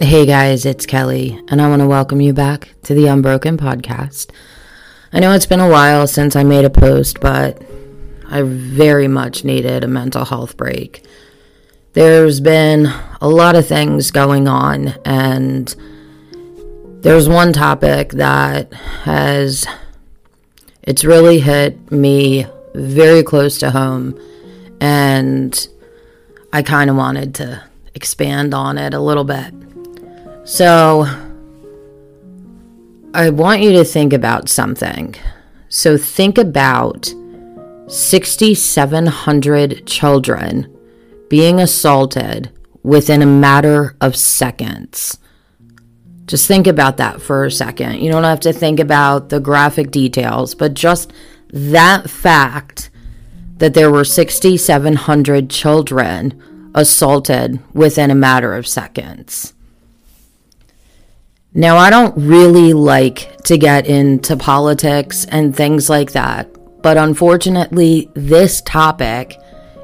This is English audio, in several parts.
Hey guys, it's Kelly, and I want to welcome you back to the Unbroken Podcast. I know it's been a while since I made a post, but I very much needed a mental health break. There's been a lot of things going on, and there's one topic that has it's really hit me very close to home, and I kind of wanted to expand on it a little bit. So, I want you to think about something. So, think about 6,700 children being assaulted within a matter of seconds. Just think about that for a second. You don't have to think about the graphic details, but just that fact that there were 6,700 children assaulted within a matter of seconds. Now, I don't really like to get into politics and things like that, but unfortunately, this topic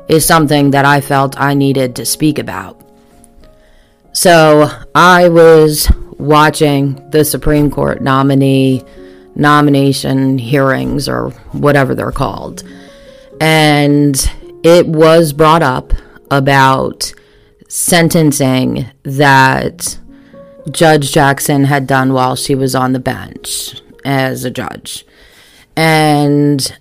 is something that I felt I needed to speak about. So, I was watching the Supreme Court nominee nomination hearings or whatever they're called, and it was brought up about sentencing that Judge Jackson had done while she was on the bench as a judge. And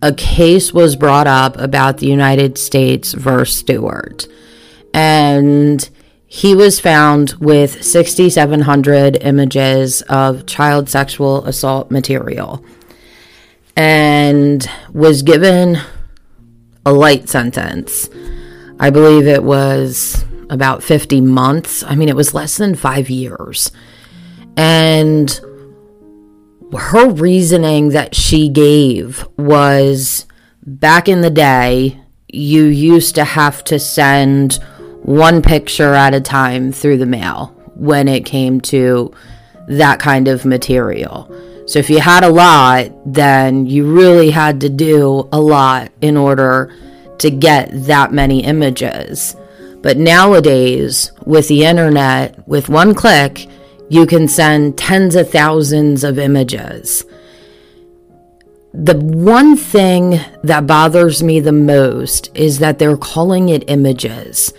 a case was brought up about the United States versus Stewart. And he was found with 6,700 images of child sexual assault material and was given a light sentence. I believe it was about 50 months. I mean, it was less than five years. And her reasoning that she gave was back in the day, you used to have to send one picture at a time through the mail when it came to that kind of material. So if you had a lot, then you really had to do a lot in order to get that many images. But nowadays, with the internet, with one click, you can send tens of thousands of images. The one thing that bothers me the most is that they're calling it images.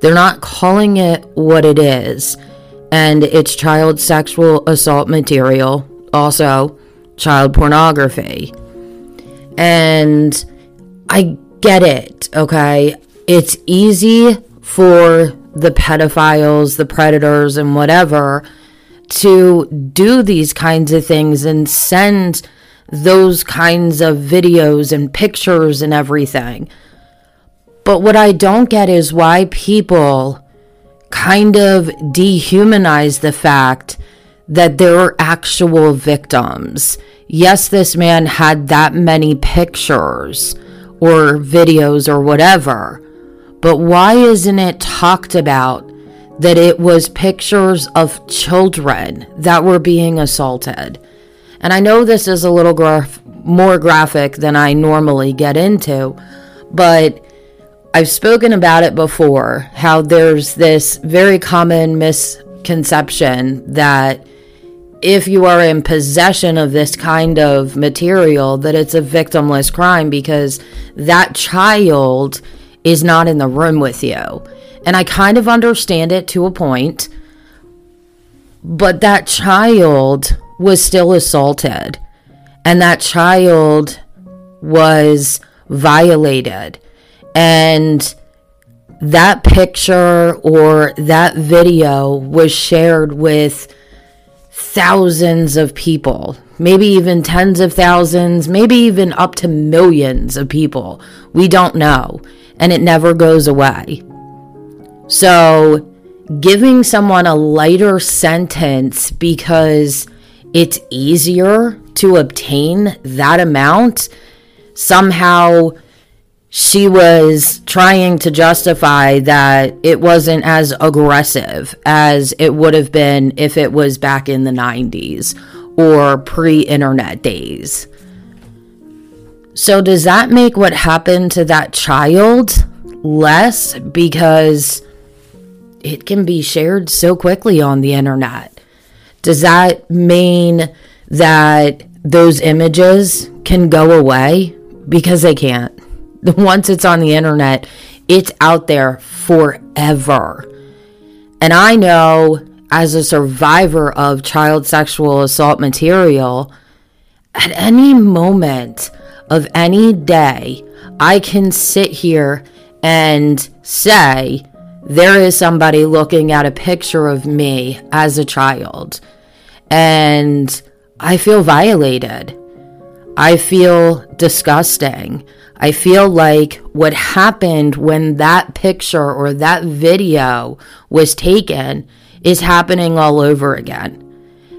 They're not calling it what it is. And it's child sexual assault material, also child pornography. And I get it, okay? It's easy for the pedophiles, the predators, and whatever to do these kinds of things and send those kinds of videos and pictures and everything. But what I don't get is why people kind of dehumanize the fact that there are actual victims. Yes, this man had that many pictures or videos or whatever but why isn't it talked about that it was pictures of children that were being assaulted? And I know this is a little graf- more graphic than I normally get into, but I've spoken about it before how there's this very common misconception that if you are in possession of this kind of material that it's a victimless crime because that child is not in the room with you. And I kind of understand it to a point, but that child was still assaulted, and that child was violated. And that picture or that video was shared with thousands of people, maybe even tens of thousands, maybe even up to millions of people. We don't know and it never goes away. So, giving someone a lighter sentence because it's easier to obtain that amount, somehow she was trying to justify that it wasn't as aggressive as it would have been if it was back in the 90s or pre internet days. So, does that make what happened to that child less because it can be shared so quickly on the internet. Does that mean that those images can go away? Because they can't. Once it's on the internet, it's out there forever. And I know as a survivor of child sexual assault material, at any moment of any day, I can sit here and say, there is somebody looking at a picture of me as a child, and I feel violated. I feel disgusting. I feel like what happened when that picture or that video was taken is happening all over again.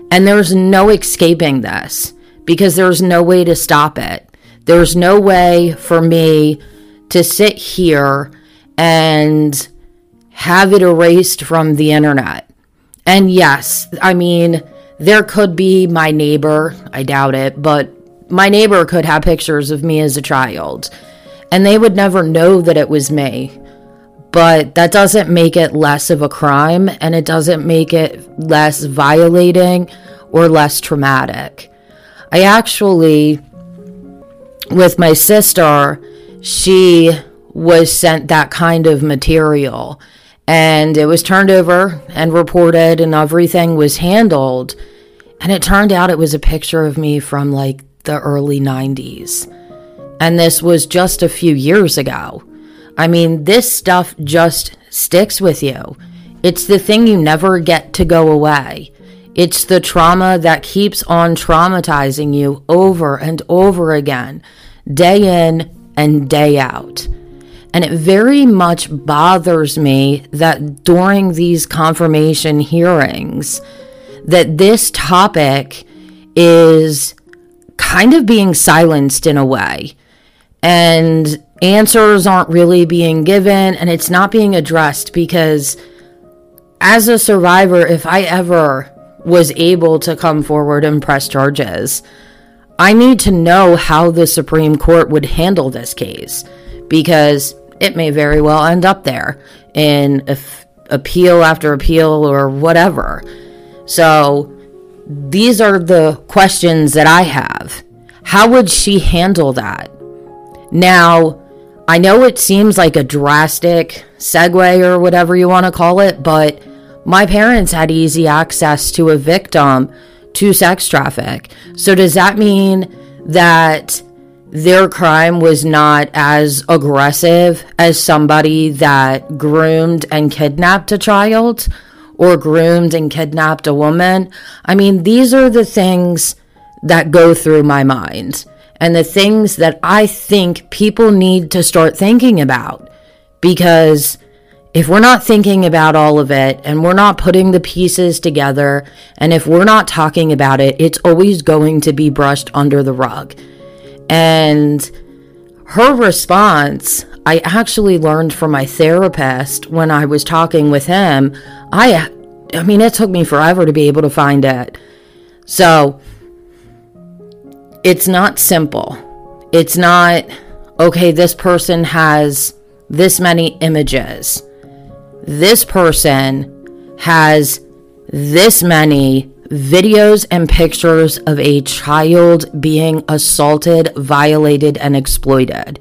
And there's no escaping this because there's no way to stop it. There's no way for me to sit here and have it erased from the internet. And yes, I mean, there could be my neighbor, I doubt it, but my neighbor could have pictures of me as a child, and they would never know that it was me. But that doesn't make it less of a crime, and it doesn't make it less violating or less traumatic. I actually, with my sister, she was sent that kind of material and it was turned over and reported and everything was handled and it turned out it was a picture of me from like the early 90s. And this was just a few years ago. I mean, this stuff just sticks with you. It's the thing you never get to go away. It's the trauma that keeps on traumatizing you over and over again, day in and day out. And it very much bothers me that during these confirmation hearings that this topic is kind of being silenced in a way. And answers aren't really being given and it's not being addressed because as a survivor, if I ever was able to come forward and press charges, I need to know how the Supreme Court would handle this case because it may very well end up there in appeal after appeal or whatever. So these are the questions that I have. How would she handle that? Now, I know it seems like a drastic segue or whatever you want to call it, but my parents had easy access to a victim to sex traffic. So, does that mean that their crime was not as aggressive as somebody that groomed and kidnapped a child? or groomed and kidnapped a woman. I mean, these are the things that go through my mind and the things that I think people need to start thinking about. Because if we're not thinking about all of it and we're not putting the pieces together, and if we're not talking about it, it's always going to be brushed under the rug. And her response, I actually learned from my therapist when I was talking with him. I I mean, it took me forever to be able to find it. So, it's not simple. It's not okay, this person has this many images. This person has this many videos and pictures of a child being assaulted, violated, and exploited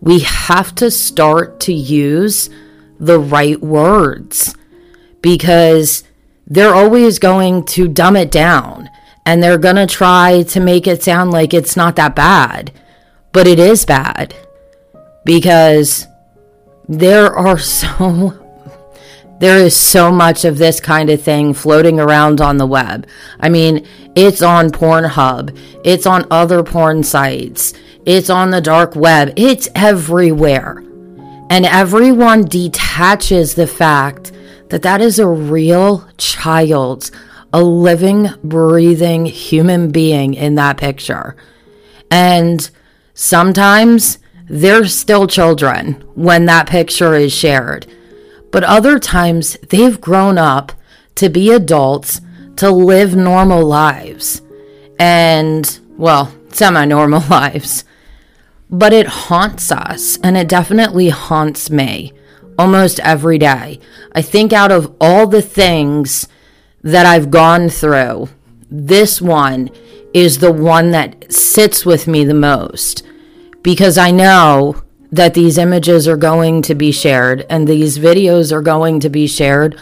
we have to start to use the right words because they're always going to dumb it down and they're going to try to make it sound like it's not that bad. But it is bad because there are so there is so much of this kind of thing floating around on the web. I mean, it's on Pornhub, it's on other porn sites, it's on the dark web, it's everywhere. And everyone detaches the fact that that is a real child, a living, breathing human being in that picture. And sometimes they're still children when that picture is shared. But other times they've grown up to be adults to live normal lives. And, well, semi normal lives but it haunts us, and it definitely haunts me almost every day. I think out of all the things that I've gone through, this one is the one that sits with me the most because I know that these images are going to be shared and these videos are going to be shared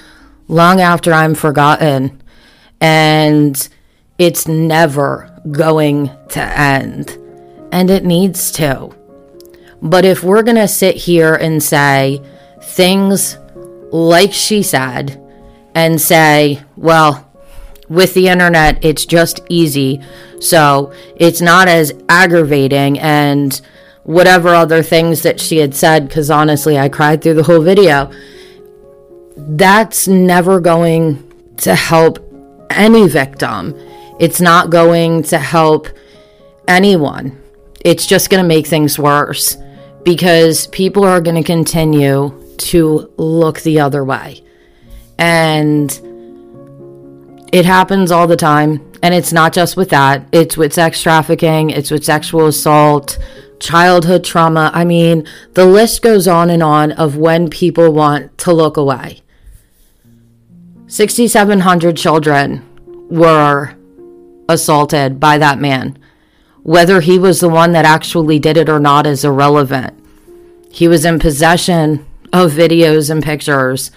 long after I'm forgotten. And it's never going to end. And it needs to. But if we're going to sit here and say things like she said, and say, well, with the internet, it's just easy. So it's not as aggravating and whatever other things that she had said, because honestly, I cried through the whole video. That's never going to help any victim. It's not going to help anyone. It's just going to make things worse because people are going to continue to look the other way. And it happens all the time. And it's not just with that, it's with sex trafficking, it's with sexual assault, childhood trauma. I mean, the list goes on and on of when people want to look away. 6,700 children were assaulted by that man. Whether he was the one that actually did it or not is irrelevant. He was in possession of videos and pictures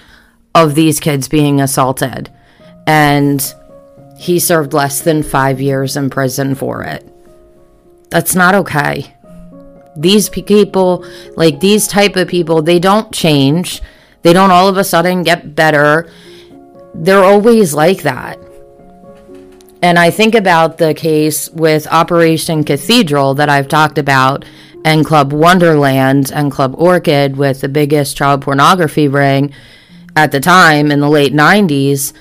of these kids being assaulted. And he served less than five years in prison for it. That's not okay. These people, like these type of people, they don't change. They don't all of a sudden get better. They're always like that. And I think about the case with Operation Cathedral that I've talked about and Club Wonderland and Club Orchid with the biggest child pornography ring at the time in the late 90s,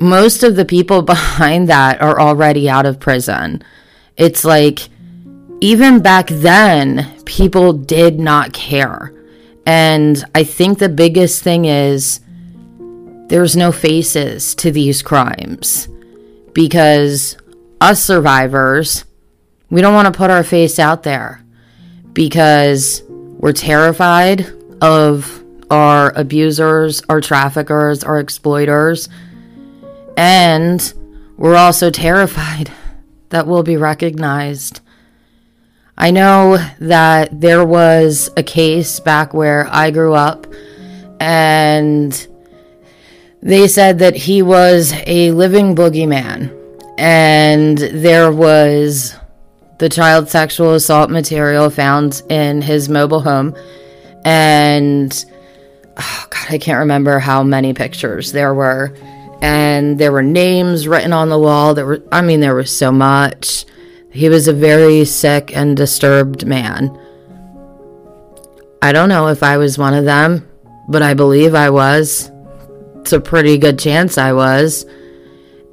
most of the people behind that are already out of prison. It's like, even back then, people did not care. And I think the biggest thing is there's no faces to these crimes because us survivors, we don't want to put our face out there because we're terrified of our abusers, our traffickers, our exploiters, and we're also terrified that we'll be recognized. I know that there was a case back where I grew up, and they said that he was a living boogeyman, and there was the child sexual assault material found in his mobile home. And oh God, I can't remember how many pictures there were. And there were names written on the wall. There were, I mean, there was so much. He was a very sick and disturbed man. I don't know if I was one of them, but I believe I was. It's a pretty good chance I was.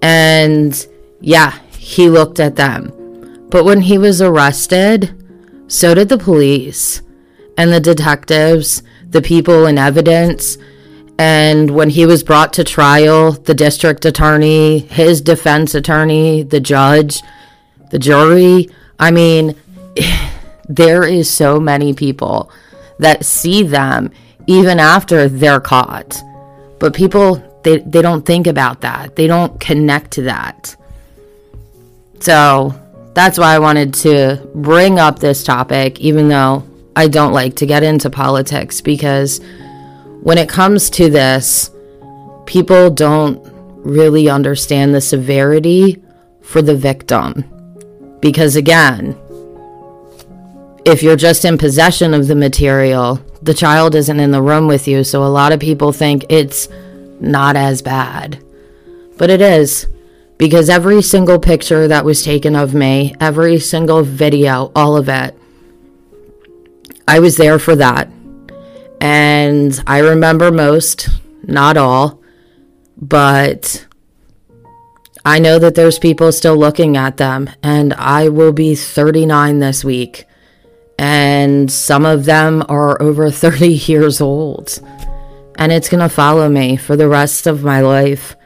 And yeah, he looked at them. But when he was arrested, so did the police and the detectives, the people in evidence. And when he was brought to trial, the district attorney, his defense attorney, the judge, the jury, I mean, there is so many people that see them even after they're caught. But people they they don't think about that. They don't connect to that. So, that's why I wanted to bring up this topic, even though I don't like to get into politics, because when it comes to this, people don't really understand the severity for the victim. Because again, if you're just in possession of the material, the child isn't in the room with you, so a lot of people think it's not as bad. But it is because every single picture that was taken of me, every single video, all of it, I was there for that. And I remember most, not all, but I know that there's people still looking at them, and I will be 39 this week. And some of them are over 30 years old. And it's to follow me for the rest of my life.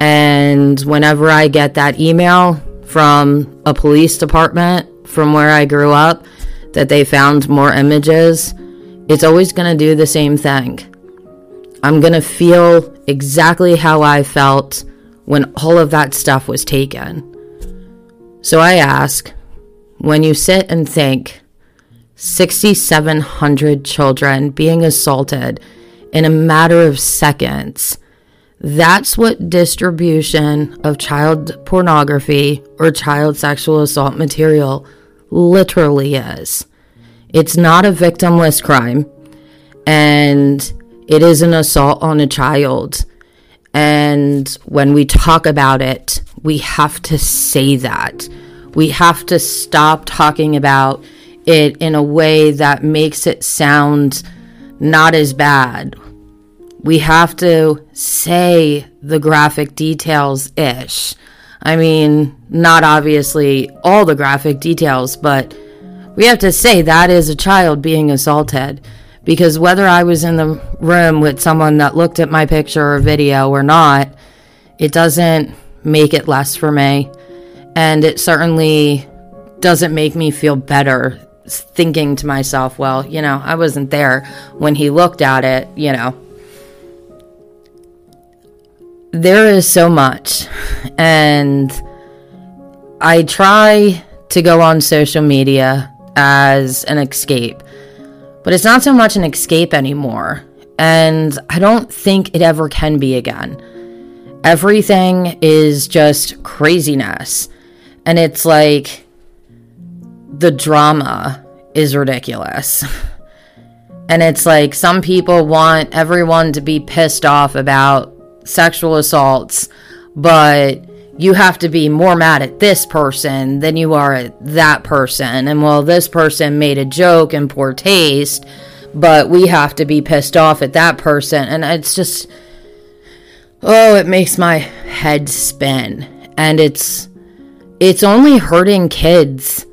And whenever I get that email from a police department from where I grew up that they found more images, it's always to do the same thing. I'm to feel exactly how I felt when all of that stuff was taken. So I ask, when you sit and think 6,700 children being assaulted in a matter of seconds, that's what distribution of child pornography or child sexual assault material literally is. It's not a victimless crime, and it is an assault on a child. And when we talk about it, we have to say that. We have to stop talking about it in a way that makes it sound not as bad we have to say the graphic details ish. I mean, not obviously all the graphic details, but we have to say that is a child being assaulted. Because whether I was in the room with someone that looked at my picture or video or not, it doesn't make it less for me. And it certainly doesn't make me feel better thinking to myself, well, you know, I wasn't there when he looked at it, you know, there is so much. And I try to go on social media as an escape, but it's not so much an escape anymore. And I don't think it ever can be again. Everything is just craziness. And it's like the drama is ridiculous. And it's like some people want everyone to be pissed off about sexual assaults, but you have to be more mad at this person than you are at that person. And well, this person made a joke in poor taste, but we have to be pissed off at that person. And it's just, oh, it makes my head spin. And it's, it's only hurting kids.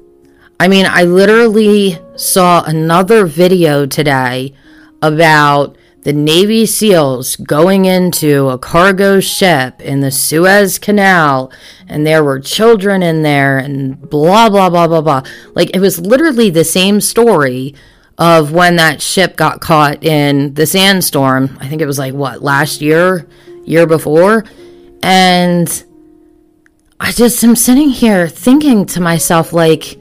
I mean, I literally saw another video today about the Navy SEALs going into a cargo ship in the Suez Canal, and there were children in there, and blah, blah, blah, blah, blah. Like, it was literally the same story of when that ship got caught in the sandstorm. I think it was like, what, last year, year before? And I just am sitting here thinking to myself, like,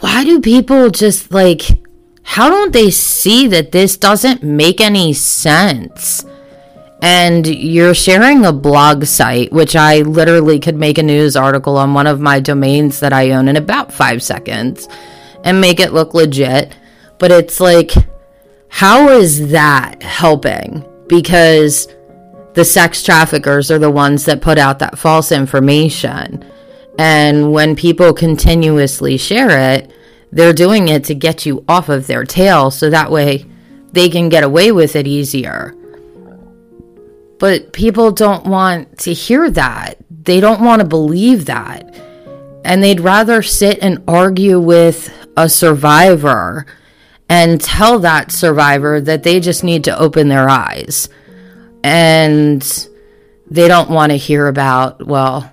why do people just like how don't they see that this doesn't make any sense? And you're sharing a blog site, which I literally could make a news article on one of my domains that I own in about five seconds and make it look legit. But it's like, how is that helping? Because the sex traffickers are the ones that put out that false information. And when people continuously share it, they're doing it to get you off of their tail so that way they can get away with it easier. But people don't want to hear that. They don't want to believe that. And they'd rather sit and argue with a survivor and tell that survivor that they just need to open their eyes. And they don't want to hear about, well,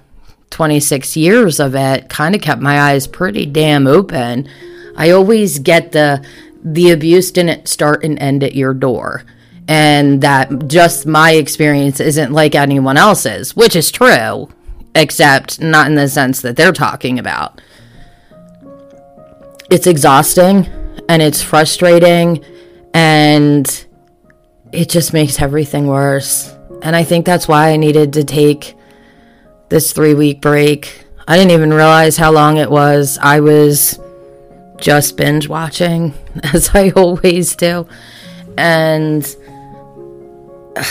26 years of it kind of kept my eyes pretty damn open I always get the the abuse didn't start and end at your door. And that just my experience isn't like anyone else's, which is true, except not in the sense that they're talking about. It's exhausting and it's frustrating and it just makes everything worse. And I think that's why I needed to take this three week break. I didn't even realize how long it was. I was just binge watching, as I always do. And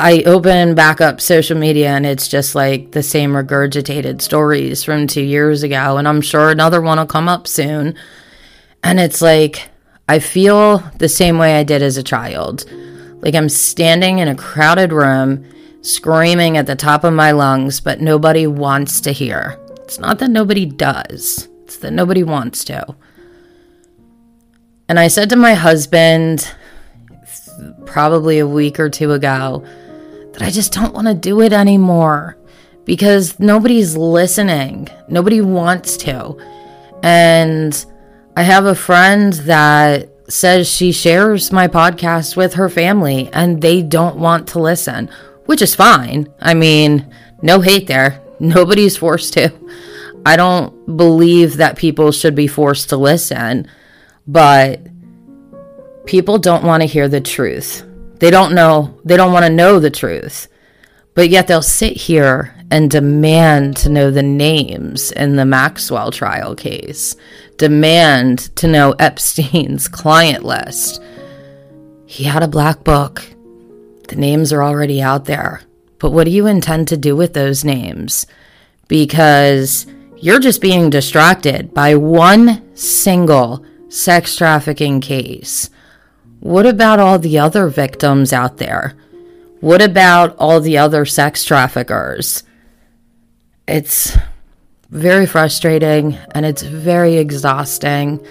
I open back up social media and it's just like the same regurgitated stories from two years ago. And I'm sure another one will come up soon. And it's like, I feel the same way I did as a child. Like I'm standing in a crowded room, screaming at the top of my lungs, but nobody wants to hear. It's not that nobody does, it's that nobody wants to. And I said to my husband probably a week or two ago that I just don't want to do it anymore because nobody's listening. Nobody wants to. And I have a friend that says she shares my podcast with her family and they don't want to listen, which is fine. I mean, no hate there. Nobody's forced to. I don't believe that people should be forced to listen, but people don't want to hear the truth. They don't know, they don't want to know the truth. But yet they'll sit here and demand to know the names in the Maxwell trial case, demand to know Epstein's client list. He had a black book. The names are already out there. But what do you intend to do with those names? Because you're just being distracted by one single sex trafficking case. What about all the other victims out there? What about all the other sex traffickers? It's very frustrating and it's very exhausting.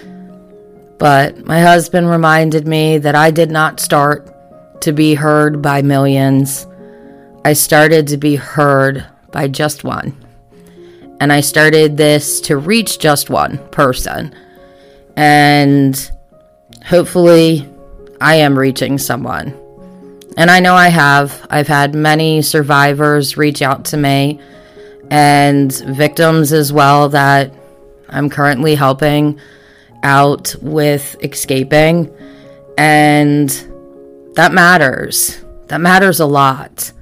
But my husband reminded me that I did not start to be heard by millions. I started to be heard by just one. And I started this to reach just one person. And hopefully, I am reaching someone. And I know I have. I've had many survivors reach out to me and victims as well that I'm currently helping out with escaping. And that matters. That matters a lot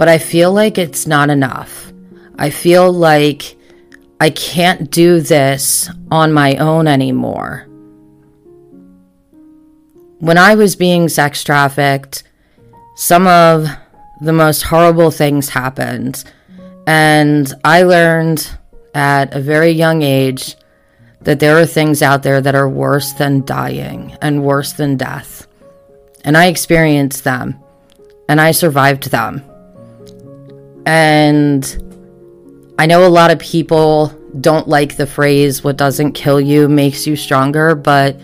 but I feel like it's not enough. I feel like I can't do this on my own anymore. When I was being sex trafficked, some of the most horrible things happened, and I learned at a very young age that there are things out there that are worse than dying and worse than death. And I experienced them, and I survived them. And I know a lot of people don't like the phrase, what doesn't kill you makes you stronger, but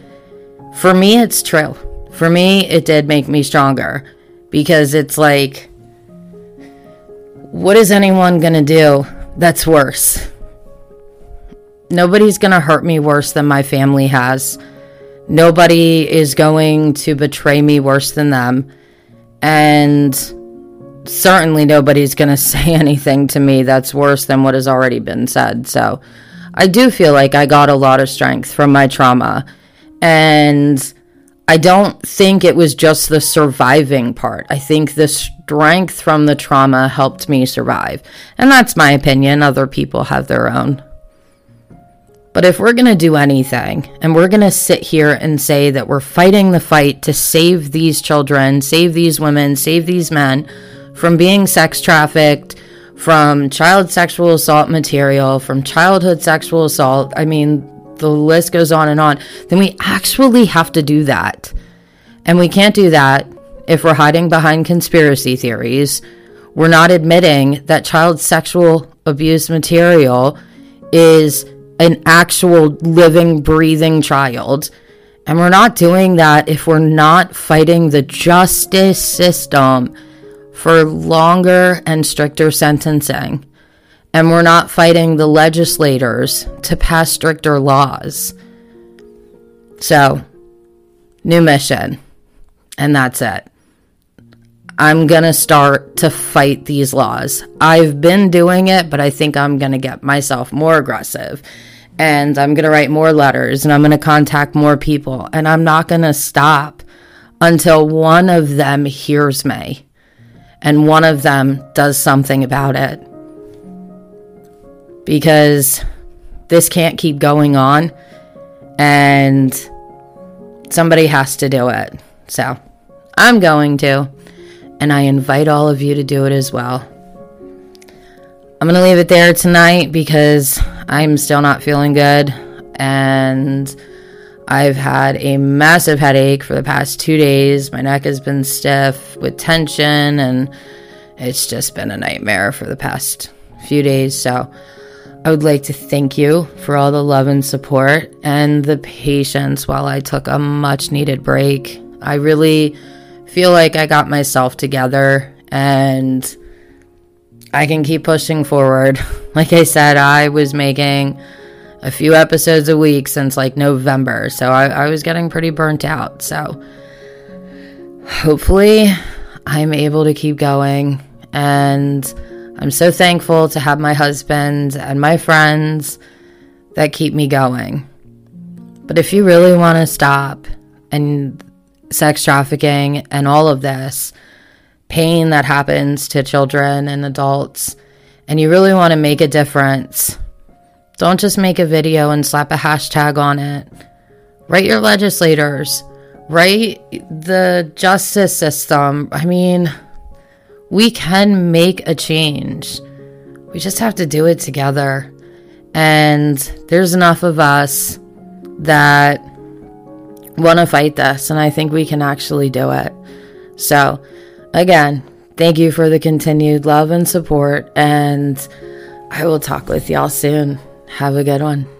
for me, it's true. For me, it did make me stronger because it's like, what is anyone gonna do that's worse? Nobody's gonna hurt me worse than my family has. Nobody is going to betray me worse than them. And certainly nobody's going to say anything to me that's worse than what has already been said. So I do feel like I got a lot of strength from my trauma. And I don't think it was just the surviving part. I think the strength from the trauma helped me survive. And that's my opinion. Other people have their own. But if we're going to do anything and we're going to sit here and say that we're fighting the fight to save these children, save these women, save these men, from being sex trafficked, from child sexual assault material, from childhood sexual assault. I mean, the list goes on and on. Then we actually have to do that. And we can't do that if we're hiding behind conspiracy theories. We're not admitting that child sexual abuse material is an actual living, breathing child. And we're not doing that if we're not fighting the justice system for longer and stricter sentencing. And we're not fighting the legislators to pass stricter laws. So, new mission. And that's it. I'm going to start to fight these laws. I've been doing it, but I think I'm going to get myself more aggressive. And I'm going to write more letters and I'm going to contact more people. And I'm not going to stop until one of them hears me and one of them does something about it. Because this can't keep going on and somebody has to do it. So I'm going to, and I invite all of you to do it as well. I'm going to leave it there tonight because I'm still not feeling good and I've had a massive headache for the past two days. My neck has been stiff with tension, and it's just been a nightmare for the past few days. So, I would like to thank you for all the love and support and the patience while I took a much needed break. I really feel like I got myself together and I can keep pushing forward. Like I said, I was making a few episodes a week since like November. So I, I was getting pretty burnt out. So hopefully I'm able to keep going. And I'm so thankful to have my husband and my friends that keep me going. But if you really want to stop and sex trafficking and all of this pain that happens to children and adults, and you really want to make a difference, don't just make a video and slap a hashtag on it. Write your legislators, write the justice system. I mean, we can make a change. We just have to do it together. And there's enough of us that want to fight this, and I think we can actually do it. So, again, thank you for the continued love and support, and I will talk with y'all soon. Have a good one.